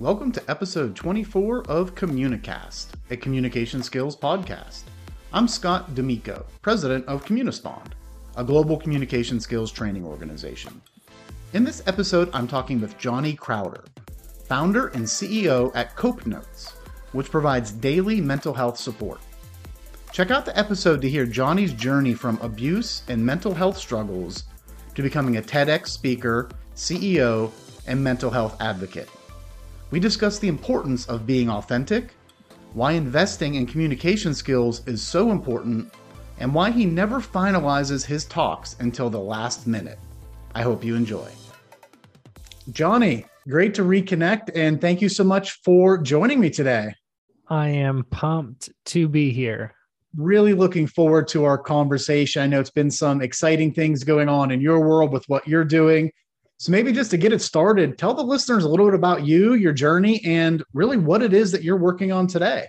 Welcome to episode 24 of Communicast, a communication skills podcast. I'm Scott D'Amico, president of Communispond, a global communication skills training organization. In this episode, I'm talking with Johnny Crowder, founder and CEO at Cope Notes, which provides daily mental health support. Check out the episode to hear Johnny's journey from abuse and mental health struggles to becoming a TEDx speaker, CEO, and mental health advocate. We discuss the importance of being authentic, why investing in communication skills is so important, and why he never finalizes his talks until the last minute. I hope you enjoy. Johnny, great to reconnect, and thank you so much for joining me today. I am pumped to be here. Really looking forward to our conversation. I know it's been some exciting things going on in your world with what you're doing. So, maybe just to get it started, tell the listeners a little bit about you, your journey, and really what it is that you're working on today.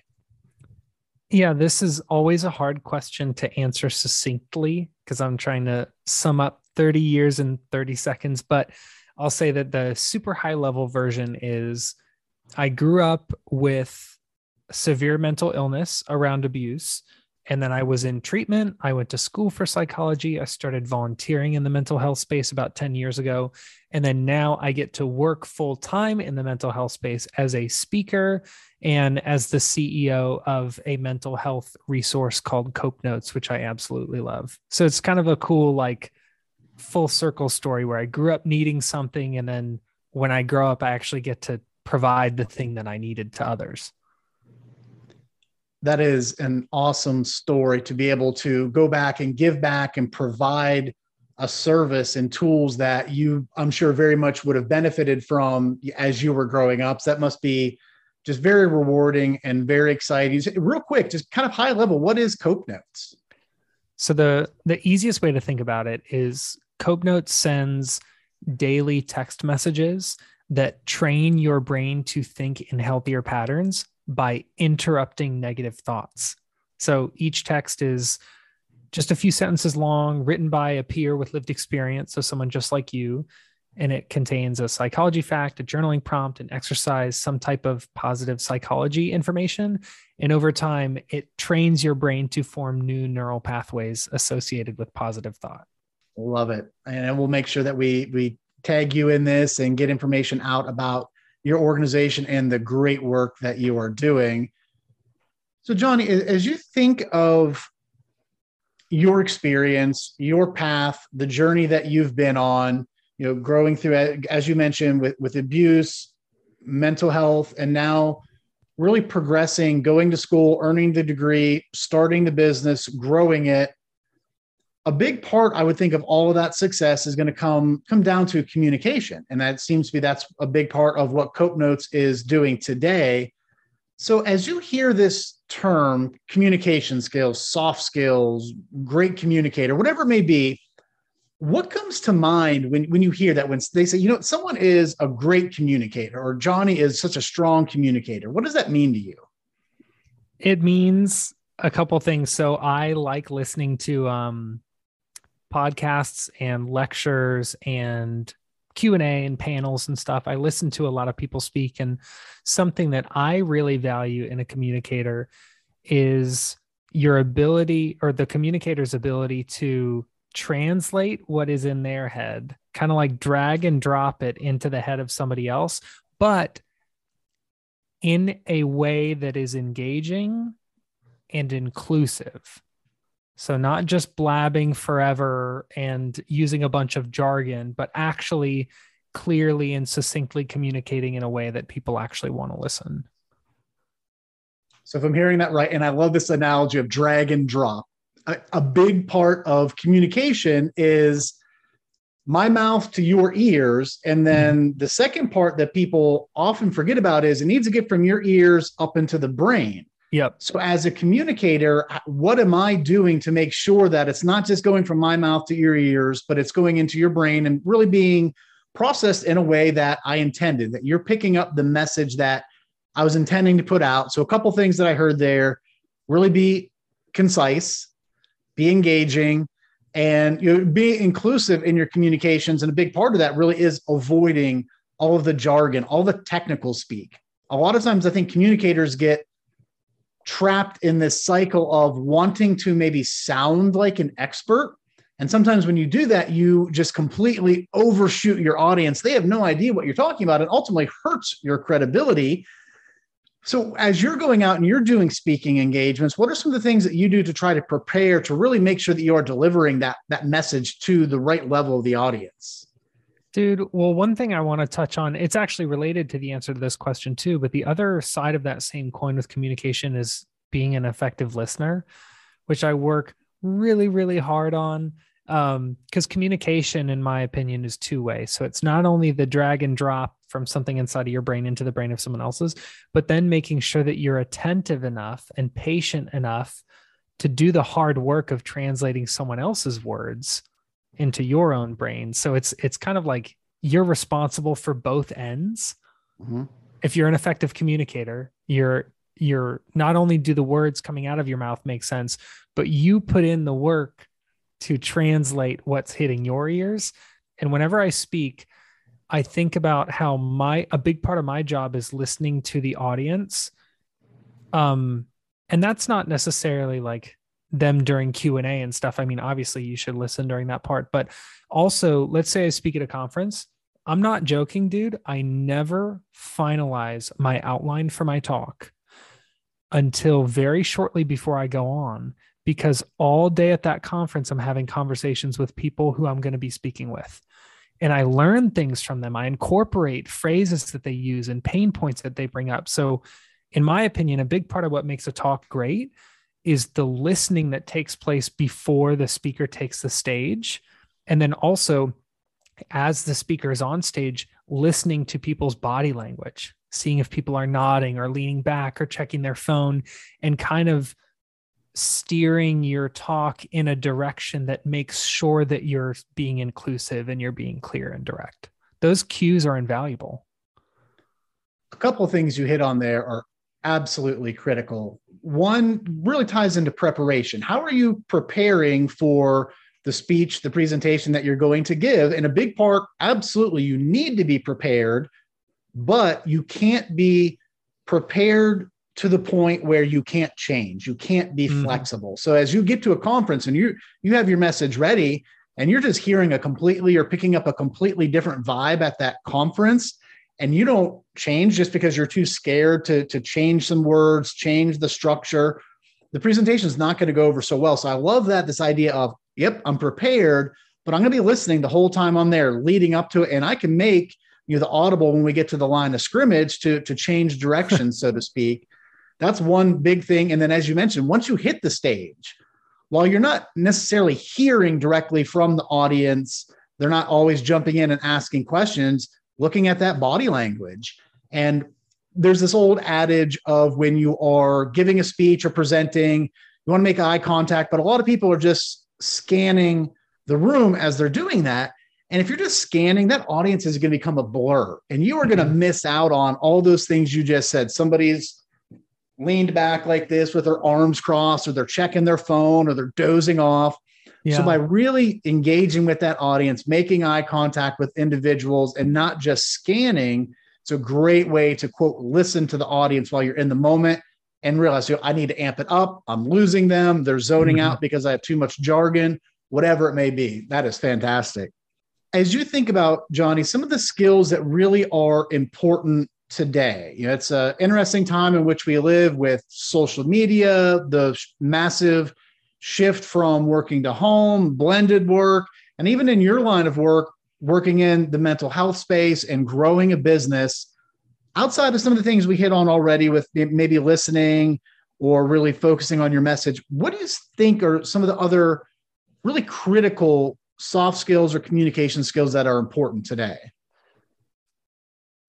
Yeah, this is always a hard question to answer succinctly because I'm trying to sum up 30 years in 30 seconds. But I'll say that the super high level version is I grew up with severe mental illness around abuse. And then I was in treatment. I went to school for psychology. I started volunteering in the mental health space about 10 years ago. And then now I get to work full time in the mental health space as a speaker and as the CEO of a mental health resource called Cope Notes, which I absolutely love. So it's kind of a cool, like, full circle story where I grew up needing something. And then when I grow up, I actually get to provide the thing that I needed to others that is an awesome story to be able to go back and give back and provide a service and tools that you i'm sure very much would have benefited from as you were growing up. So that must be just very rewarding and very exciting. Real quick just kind of high level what is cope notes? So the the easiest way to think about it is cope notes sends daily text messages that train your brain to think in healthier patterns by interrupting negative thoughts. So each text is just a few sentences long, written by a peer with lived experience. So someone just like you. And it contains a psychology fact, a journaling prompt, an exercise, some type of positive psychology information. And over time, it trains your brain to form new neural pathways associated with positive thought. Love it. And we'll make sure that we we tag you in this and get information out about your organization and the great work that you are doing. So, Johnny, as you think of your experience, your path, the journey that you've been on, you know, growing through, as you mentioned, with, with abuse, mental health, and now really progressing, going to school, earning the degree, starting the business, growing it a big part i would think of all of that success is going to come come down to communication. And that seems to be that's a big part of what cope notes is doing today. So as you hear this term communication skills soft skills great communicator whatever it may be what comes to mind when, when you hear that when they say you know someone is a great communicator or johnny is such a strong communicator what does that mean to you? It means a couple things. So i like listening to um podcasts and lectures and q&a and panels and stuff. I listen to a lot of people speak and something that i really value in a communicator is your ability or the communicator's ability to translate what is in their head kind of like drag and drop it into the head of somebody else but in a way that is engaging and inclusive so, not just blabbing forever and using a bunch of jargon, but actually clearly and succinctly communicating in a way that people actually want to listen. So, if I'm hearing that right, and I love this analogy of drag and drop, a, a big part of communication is my mouth to your ears. And then mm-hmm. the second part that people often forget about is it needs to get from your ears up into the brain. Yep. So as a communicator, what am I doing to make sure that it's not just going from my mouth to your ears, but it's going into your brain and really being processed in a way that I intended, that you're picking up the message that I was intending to put out. So a couple things that I heard there, really be concise, be engaging, and you know, be inclusive in your communications. And a big part of that really is avoiding all of the jargon, all the technical speak a lot of times I think communicators get trapped in this cycle of wanting to maybe sound like an expert. And sometimes when you do that, you just completely overshoot your audience. They have no idea what you're talking about and ultimately hurts your credibility. So, as you're going out and you're doing speaking engagements, what are some of the things that you do to try to prepare to really make sure that you are delivering that, that message to the right level of the audience? Dude, well, one thing I want to touch on, it's actually related to the answer to this question too, but the other side of that same coin with communication is being an effective listener, which I work really, really hard on. Um, because communication, in my opinion, is two way. So it's not only the drag and drop from something inside of your brain into the brain of someone else's, but then making sure that you're attentive enough and patient enough to do the hard work of translating someone else's words into your own brain. So it's it's kind of like you're responsible for both ends. Mm-hmm. If you're an effective communicator, you're you're not only do the words coming out of your mouth make sense, but you put in the work to translate what's hitting your ears. And whenever I speak, I think about how my a big part of my job is listening to the audience. Um and that's not necessarily like them during q&a and stuff. I mean obviously you should listen during that part but also let's say i speak at a conference. I'm not joking dude. I never finalize my outline for my talk until very shortly before i go on because all day at that conference i'm having conversations with people who i'm going to be speaking with. And i learn things from them. I incorporate phrases that they use and pain points that they bring up. So in my opinion a big part of what makes a talk great is the listening that takes place before the speaker takes the stage. And then also, as the speaker is on stage, listening to people's body language, seeing if people are nodding or leaning back or checking their phone, and kind of steering your talk in a direction that makes sure that you're being inclusive and you're being clear and direct. Those cues are invaluable. A couple of things you hit on there are absolutely critical. One really ties into preparation. How are you preparing for the speech, the presentation that you're going to give? And a big part, absolutely, you need to be prepared, but you can't be prepared to the point where you can't change. You can't be mm-hmm. flexible. So as you get to a conference and you you have your message ready and you're just hearing a completely or picking up a completely different vibe at that conference, and you don't change just because you're too scared to, to change some words, change the structure, the presentation is not going to go over so well. So I love that this idea of, yep, I'm prepared, but I'm going to be listening the whole time I'm there leading up to it. And I can make you know the audible when we get to the line of scrimmage to, to change direction, so to speak. That's one big thing. And then as you mentioned, once you hit the stage, while you're not necessarily hearing directly from the audience, they're not always jumping in and asking questions looking at that body language. And there's this old adage of when you are giving a speech or presenting, you want to make eye contact, but a lot of people are just scanning the room as they're doing that. And if you're just scanning, that audience is going to become a blur and you are going to mm-hmm. miss out on all those things you just said. Somebody's leaned back like this with their arms crossed, or they're checking their phone, or they're dozing off. Yeah. So by really engaging with that audience, making eye contact with individuals and not just scanning, it's a great way to quote listen to the audience while you're in the moment and realize you know, I need to amp it up. I'm losing them. They're zoning mm-hmm. out because I have too much jargon, whatever it may be. That is fantastic. As you think about Johnny, some of the skills that really are important today. You know, it's an interesting time in which we live with social media, the massive shift from working to home, blended work, and even in your line of work, working in the mental health space and growing a business outside of some of the things we hit on already with maybe listening or really focusing on your message, what do you think are some of the other really critical soft skills or communication skills that are important today?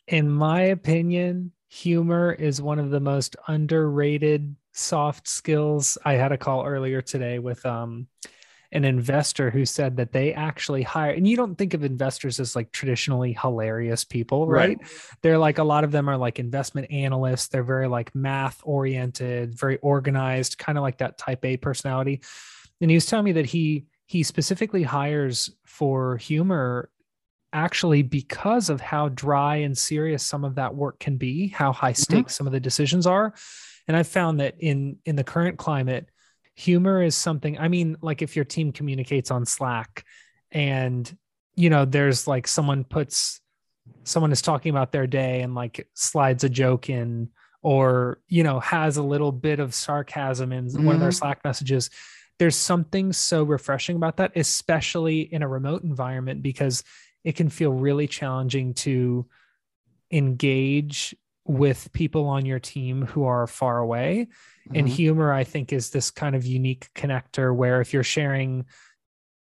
In my opinion, humor is one of the most underrated soft skills. I had a call earlier today with um, an investor who said that they actually hire, and you don't think of investors as like traditionally hilarious people, right? right? They're like a lot of them are like investment analysts. They're very like math oriented, very organized, kind of like that type A personality. And he was telling me that he he specifically hires for humor actually because of how dry and serious some of that work can be, how high mm-hmm. stakes mm-hmm. some of the decisions are. And I've found that in in the current climate, humor is something. I mean, like if your team communicates on Slack, and you know, there's like someone puts someone is talking about their day and like slides a joke in or you know has a little bit of sarcasm in mm-hmm. one of their mm-hmm. slack messages there's something so refreshing about that especially in a remote environment because it can feel really challenging to engage with people on your team who are far away mm-hmm. and humor i think is this kind of unique connector where if you're sharing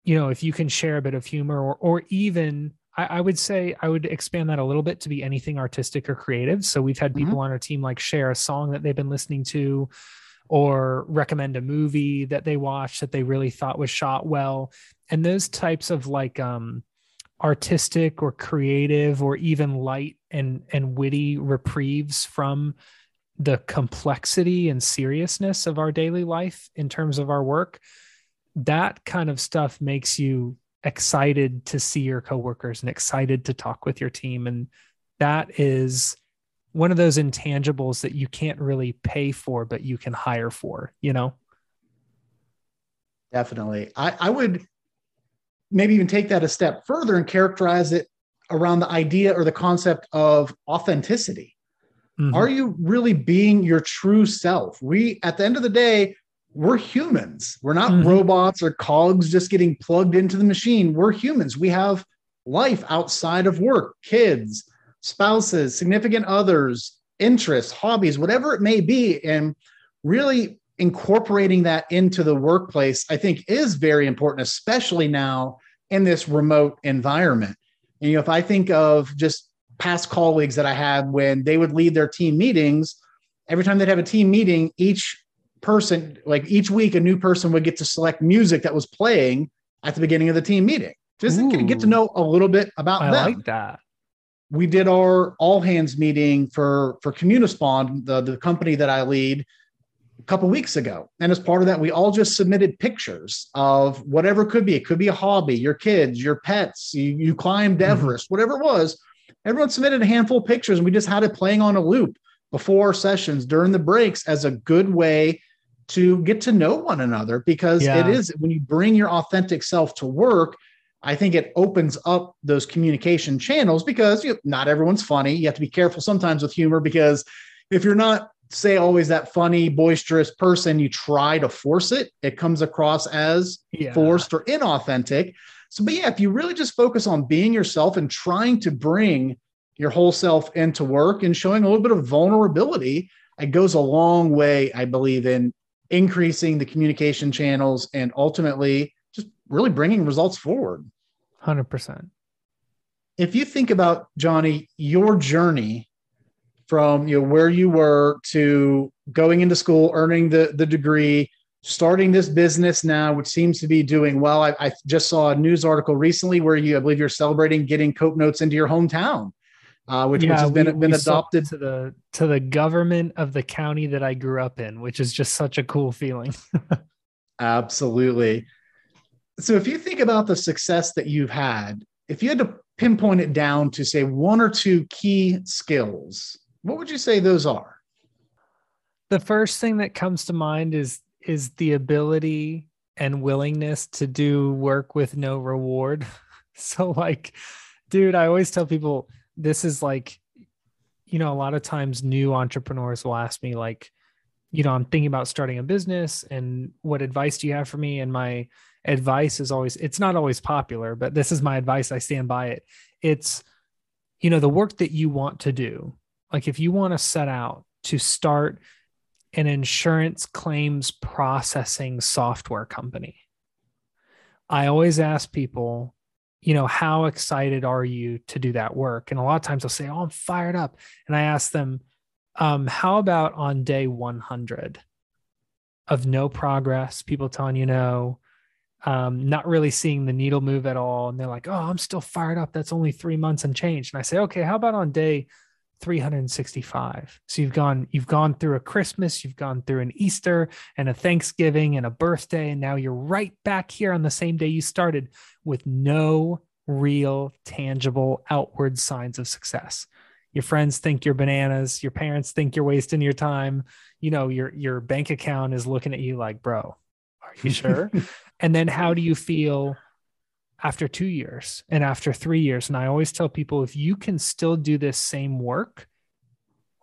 you know if you can share a bit of humor or or even I, I, would say I would expand that a little bit to be anything artistic or creative. So we've had people mm-hmm. on our team like share a song that they've been listening to or recommend a movie that they watched that they really thought was shot well. And those types of like um artistic or creative or even light and and witty reprieves from the complexity and seriousness of our daily life in terms of our work that kind of stuff makes you excited to see your coworkers and excited to talk with your team. And that is one of those intangibles that you can't really pay for but you can hire for you know? Definitely. I, I would maybe even take that a step further and characterize it around the idea or the concept of authenticity mm-hmm. are you really being your true self we at the end of the day we're humans. We're not mm-hmm. robots or cogs just getting plugged into the machine. We're humans. We have life outside of work, kids, spouses, significant others, interests, hobbies, whatever it may be. And really incorporating that into the workplace, I think, is very important, especially now in this remote environment. And, you know, if I think of just past colleagues that I had when they would lead their team meetings, every time they'd have a team meeting, each person, like each week, a new person would get to select music that was playing at the beginning of the team meeting. Just Ooh, get to know a little bit about I them. like that. We did our all hands meeting for for Communispond, the, the company that I lead, a couple weeks ago. And as part of that, we all just submitted pictures of whatever it could be. It could be a hobby, your kids, your pets, you, you climbed mm-hmm. Everest, mm-hmm. whatever it was. Everyone submitted a handful of pictures, and we just had it playing on a loop before sessions during the breaks as a good way to get to know one another because yeah. it is when you bring your authentic self to work i think it opens up those communication channels because you know, not everyone's funny you have to be careful sometimes with humor because if you're not say always that funny boisterous person you try to force it it comes across as yeah. forced or inauthentic so but yeah if you really just focus on being yourself and trying to bring your whole self into work and showing a little bit of vulnerability it goes a long way i believe in increasing the communication channels and ultimately just really bringing results forward. 100%. If you think about Johnny, your journey from you know where you were to going into school, earning the the degree, starting this business now, which seems to be doing well. I, I just saw a news article recently where you, I believe, you're celebrating getting Cope Notes into your hometown uh, which, yeah, which has been, we, been adopted to the to the government of the county that I grew up in, which is just such a cool feeling. Absolutely. So, if you think about the success that you've had, if you had to pinpoint it down to say one or two key skills, what would you say those are? The first thing that comes to mind is is the ability and willingness to do work with no reward. so, like, dude, I always tell people this is like you know a lot of times new entrepreneurs will ask me like you know i'm thinking about starting a business and what advice do you have for me and my advice is always it's not always popular but this is my advice i stand by it it's you know the work that you want to do like if you want to set out to start an insurance claims processing software company i always ask people you know, how excited are you to do that work? And a lot of times they'll say, Oh, I'm fired up. And I ask them, um, how about on day 100 of no progress, people telling you no, um, not really seeing the needle move at all. And they're like, Oh, I'm still fired up. That's only three months and change. And I say, Okay, how about on day 365 so you've gone you've gone through a christmas you've gone through an easter and a thanksgiving and a birthday and now you're right back here on the same day you started with no real, tangible, outward signs of success. Your friends think you're bananas. Your parents think you're wasting your time. You know, your your bank account is looking at you like, bro, are you sure? and then how do you feel after two years and after three years? And I always tell people if you can still do this same work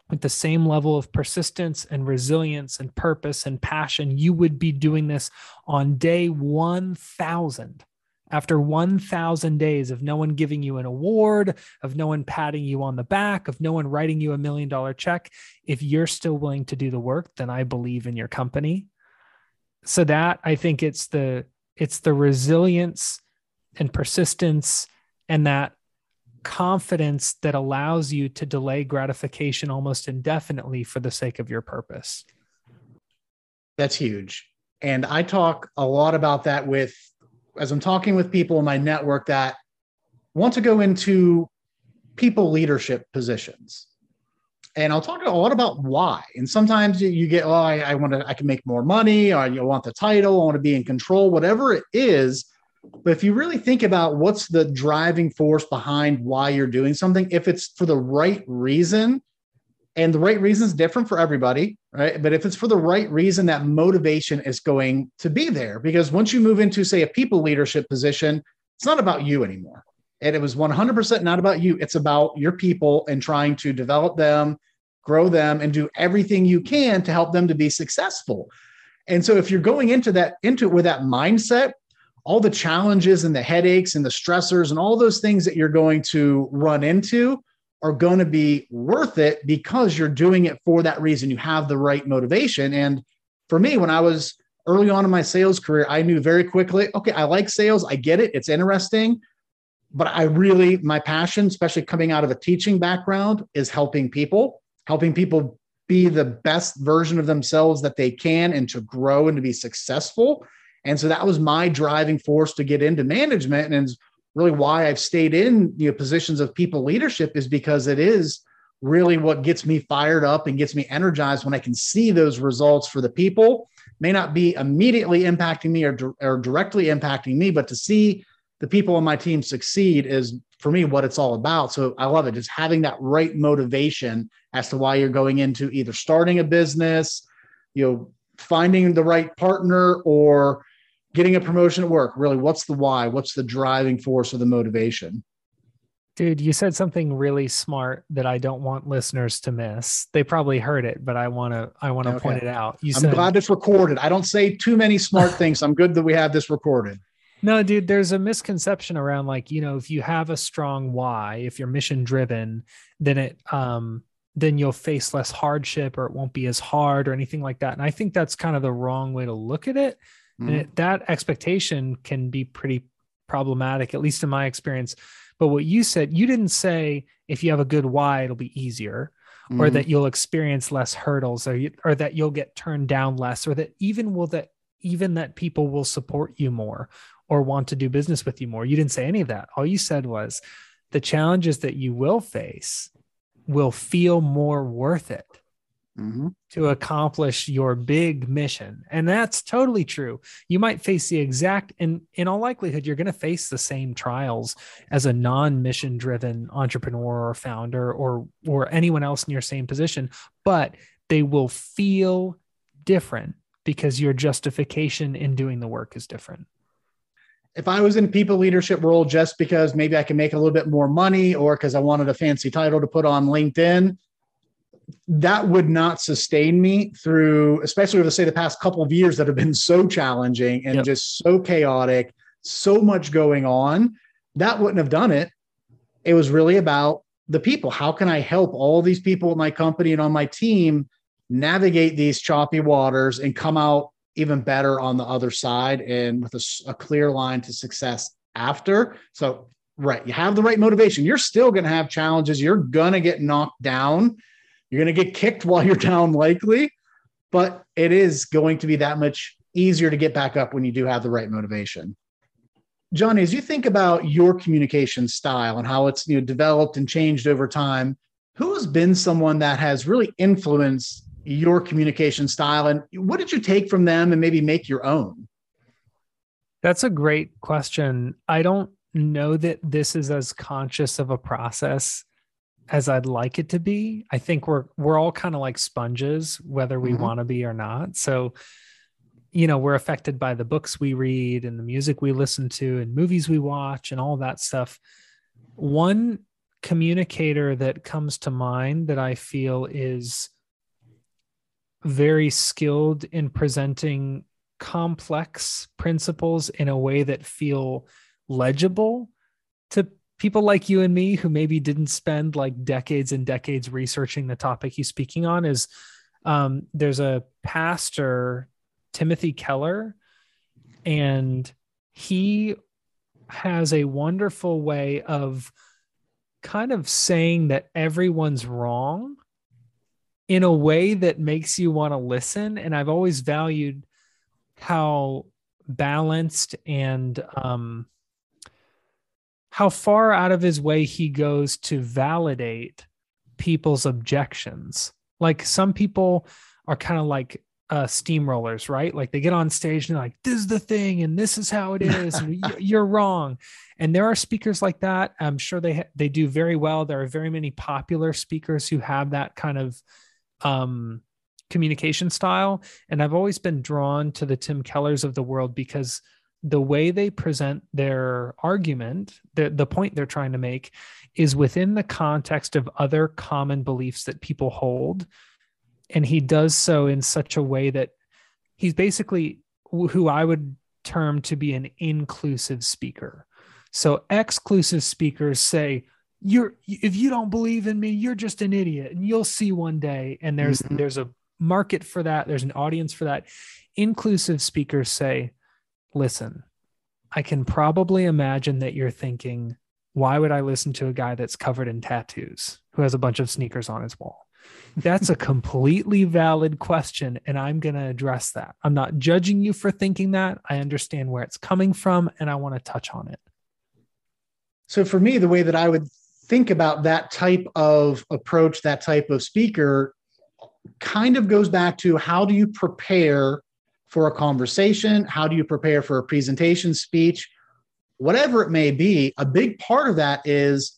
with the same level of persistence and resilience and purpose and passion, you would be doing this on day 1000 after 1000 days of no one giving you an award of no one patting you on the back of no one writing you a million dollar check if you're still willing to do the work then i believe in your company so that i think it's the it's the resilience and persistence and that confidence that allows you to delay gratification almost indefinitely for the sake of your purpose that's huge and i talk a lot about that with as I'm talking with people in my network that want to go into people leadership positions. And I'll talk a lot about why. And sometimes you get, oh, I, I want to, I can make more money, or you want the title, I want to be in control, whatever it is. But if you really think about what's the driving force behind why you're doing something, if it's for the right reason, and the right reason is different for everybody, right? But if it's for the right reason, that motivation is going to be there because once you move into, say, a people leadership position, it's not about you anymore. And it was 100% not about you. It's about your people and trying to develop them, grow them, and do everything you can to help them to be successful. And so if you're going into that, into it with that mindset, all the challenges and the headaches and the stressors and all those things that you're going to run into are going to be worth it because you're doing it for that reason. You have the right motivation. And for me, when I was early on in my sales career, I knew very quickly, okay, I like sales. I get it. It's interesting. But I really, my passion, especially coming out of a teaching background, is helping people, helping people be the best version of themselves that they can and to grow and to be successful. And so that was my driving force to get into management. And really why I've stayed in you know positions of people leadership is because it is really what gets me fired up and gets me energized when I can see those results for the people. May not be immediately impacting me or, or directly impacting me, but to see the people on my team succeed is for me what it's all about. So I love it. Just having that right motivation as to why you're going into either starting a business, you know, finding the right partner or getting a promotion at work. Really what's the why? What's the driving force or the motivation? Dude you said something really smart that i don't want listeners to miss. They probably heard it but i want to i want to okay. point it out. You i'm said, glad it's recorded. I don't say too many smart things. I'm good that we have this recorded. No dude there's a misconception around like you know if you have a strong why if you're mission driven then it um then you'll face less hardship or it won't be as hard or anything like that. And i think that's kind of the wrong way to look at it Mm-hmm. And it, that expectation can be pretty problematic, at least in my experience. But what you said, you didn't say if you have a good why, it'll be easier, mm-hmm. or that you'll experience less hurdles, or you, or that you'll get turned down less, or that even will that even that people will support you more or want to do business with you more. You didn't say any of that. All you said was the challenges that you will face will feel more worth it mm-hmm. to accomplish your big mission. And that's totally true. You might face the exact, and in all likelihood, you're going to face the same trials as a non-mission driven entrepreneur or founder or or anyone else in your same position, but they will feel different because your justification in doing the work is different if I was in people leadership role just because maybe I can make a little bit more money or because I wanted a fancy title to put on LinkedIn, that would not sustain me through, especially with, say, the past couple of years that have been so challenging and yep. just so chaotic, so much going on. That wouldn't have done it. It was really about the people. How can I help all these people at my company and on my team navigate these choppy waters and come out even better on the other side and with a, a clear line to success after? So, right, you have the right motivation. You're still going to have challenges. You're going to get knocked down you're going to get kicked while you're down, likely, but it is going to be that much easier to get back up when you do have the right motivation. Johnny, as you think about your communication style and how it's you know, developed and changed over time, who has been someone that has really influenced your communication style and what did you take from them and maybe make your own? That's a great question. I don't know that this is as conscious of a process as I'd like it to be. I think we're we're all kind of like sponges, whether we mm-hmm. want to be or not. So, you know, we're affected by the books we read and the music we listen to and movies we watch and all that stuff. One communicator that comes to mind that I feel is very skilled in presenting complex principles in a way that feel legible to people like you and me who maybe didn't spend like decades and decades researching the topic he's speaking on is um, there's a pastor timothy keller and he has a wonderful way of kind of saying that everyone's wrong in a way that makes you want to listen. And i've always valued how balanced and um, how far out of his way he goes to validate people's objections. Like some people are kind of like uh, steamrollers, right? Like they get on stage and they're like, "This is the thing, and this is how it is. you're wrong." And there are speakers like that. I'm sure they ha- they do very well. There are very many popular speakers who have that kind of um, communication style, and I've always been drawn to the Tim Kellers of the world because the way they present their argument, the, the point they're trying to make, is within the context of other common beliefs that people hold. And he does so in such a way that he's basically who I would term to be an inclusive speaker. So exclusive speakers say, you're if you don't believe in me, you're just an idiot and you'll see one day. And there's mm-hmm. there's a market for that, there's an audience for that. Inclusive speakers say, listen, I can probably imagine that you're thinking, why would I listen to a guy that's covered in tattoos who has a bunch of sneakers on his wall? That's a completely valid question, and I'm going to address that. I'm not judging you for thinking that. I understand where it's coming from, and I want to touch on it. So, for me, the way that I would think about that type of approach, that type of speaker, kind of goes back to how do you prepare for a conversation? How do you prepare for a presentation speech? Whatever it may be, a big part of that is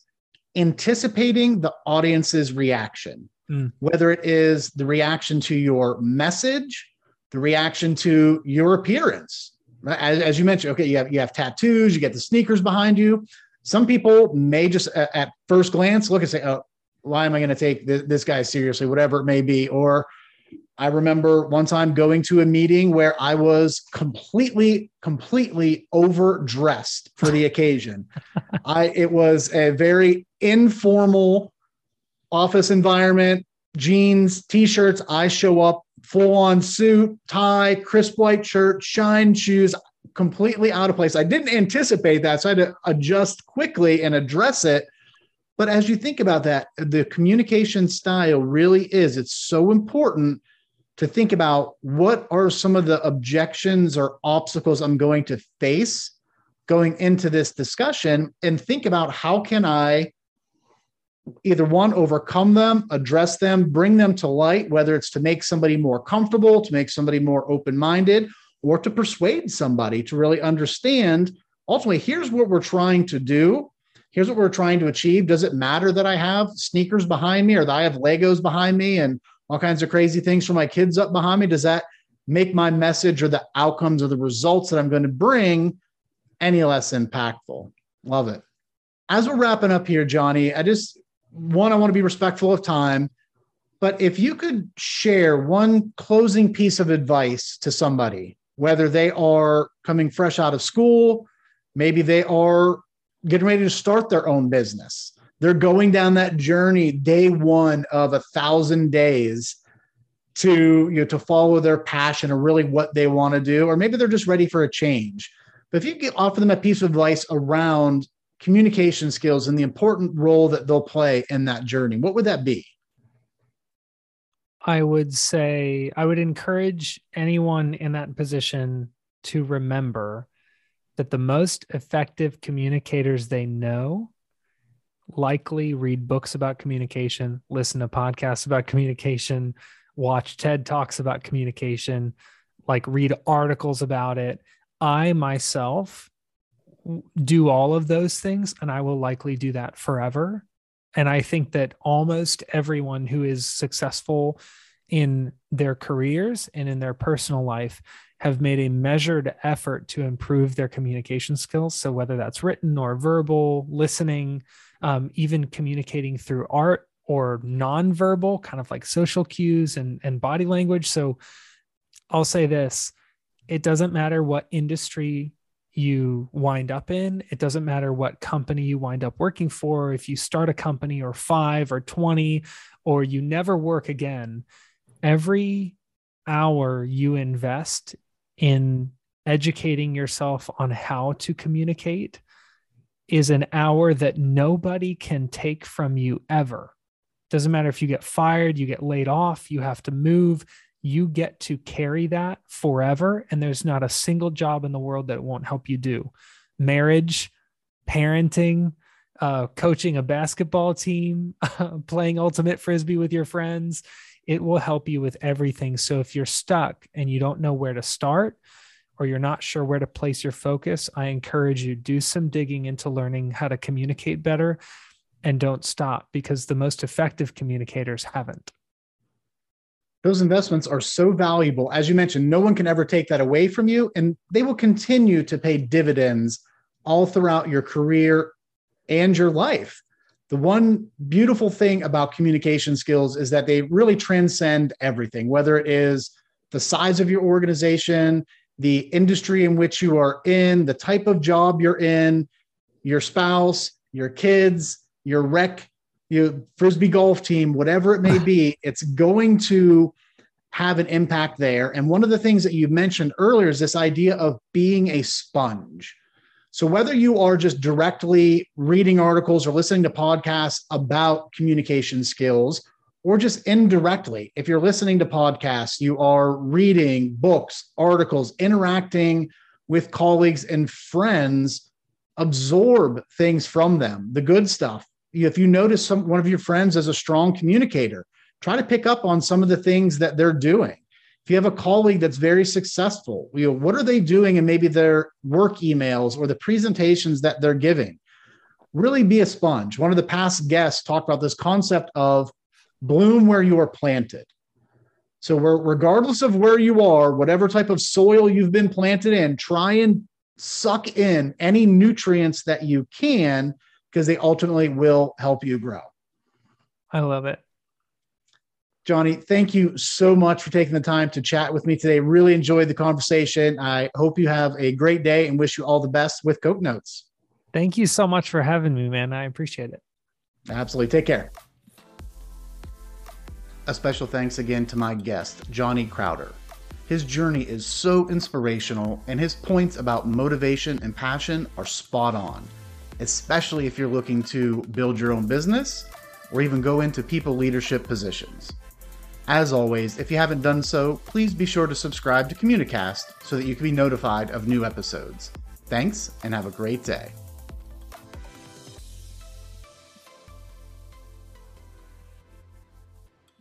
anticipating the audience's reaction, mm. whether it is the reaction to your message, the reaction to your appearance. As, as you mentioned, okay, you have you have tattoos, you get the sneakers behind you. Some people may just at first glance look and say, "Oh, why am I going to take this, this guy seriously?" Whatever it may be, or I remember one time going to a meeting where I was completely, completely overdressed for the occasion. I it was a very informal office environment, jeans, t-shirts. I show up full on suit, tie, crisp white shirt, shine shoes, completely out of place. I didn't anticipate that, so I had to adjust quickly and address it. But as you think about that, the communication style really is, it's so important to think about what are some of the objections or obstacles I'm going to face going into this discussion and think about how can I either one overcome them, address them, bring them to light whether it's to make somebody more comfortable, to make somebody more open-minded or to persuade somebody to really understand ultimately here's what we're trying to do here's what we're trying to achieve. Does it matter that I have sneakers behind me or that I have Legos behind me and all kinds of crazy things for my kids up behind me? Does that make my message or the outcomes or the results that I'm going to bring any less impactful? Love it. As we're wrapping up here, Johnny, I just one, I want to be respectful of time. But if you could share one closing piece of advice to somebody, whether they are coming fresh out of school, maybe they are getting ready to start their own business, they're going down that journey day one of a thousand days to you know to follow their passion or really what they want to do or maybe they're just ready for a change. But if you could offer them a piece of advice around communication skills and the important role that they'll play in that journey what would that be? I would say i would encourage anyone in that position to remember that the most effective communicators they know likely read books about communication, listen to podcasts about communication, watch TED Talks about communication, like read articles about it. I myself do all of those things, and I will likely do that forever. And I think that almost everyone who is successful in their careers and in their personal life have made a measured effort to improve their communication skills. So, whether that's written or verbal, listening, um, even communicating through art or nonverbal, kind of like social cues and, and body language. So, I'll say this it doesn't matter what industry you wind up in. It doesn't matter what company you wind up working for. If you start a company or five or 20, or you never work again, every hour you invest in educating yourself on how to communicate is an hour that nobody can take from you ever. Doesn't matter if you get fired, you get laid off, you have to move, you get to carry that forever. And there's not a single job in the world that won't help you do. Marriage, parenting, uh, coaching a basketball team, playing ultimate frisbee with your friends, it will help you with everything. So if you're stuck and you don't know where to start, or you're not sure where to place your focus, I encourage you do some digging into learning how to communicate better and don't stop because the most effective communicators haven't. Those investments are so valuable. As you mentioned, no one can ever take that away from you, and they will continue to pay dividends all throughout your career and your life. The one beautiful thing about communication skills is that they really transcend everything, whether it is the size of your organization, the industry in which you are in, the type of job you're in, your spouse, your kids, your rec, your frisbee golf team, whatever it may be, it's going to have an impact there. And one of the things that you mentioned earlier is this idea of being a sponge. So, whether you are just directly reading articles or listening to podcasts about communication skills, or just indirectly. If you're listening to podcasts, you are reading books, articles, interacting with colleagues and friends, absorb things from them, the good stuff. If you notice some one of your friends as a strong communicator, try to pick up on some of the things that they're doing. If you have a colleague that's very successful, you know, what are they doing and maybe their work emails or the presentations that they're giving? Really be a sponge. One of the past guests talked about this concept of bloom where you are planted. So, regardless of where you are, whatever type of soil you've been planted in, try and suck in any nutrients that you can because they ultimately will help you grow. I love it. Johnny, thank you so much for taking the time to chat with me today. Really enjoyed the conversation. I hope you have a great day and wish you all the best with Cope Notes. Thank you so much for having me, man. I appreciate it. Absolutely. Take care. A special thanks again to my guest, Johnny Crowder. His journey is so inspirational, and his points about motivation and passion are spot on, especially if you're looking to build your own business or even go into people leadership positions. As always, if you haven't done so, please be sure to subscribe to Communicast so that you can be notified of new episodes. Thanks, and have a great day.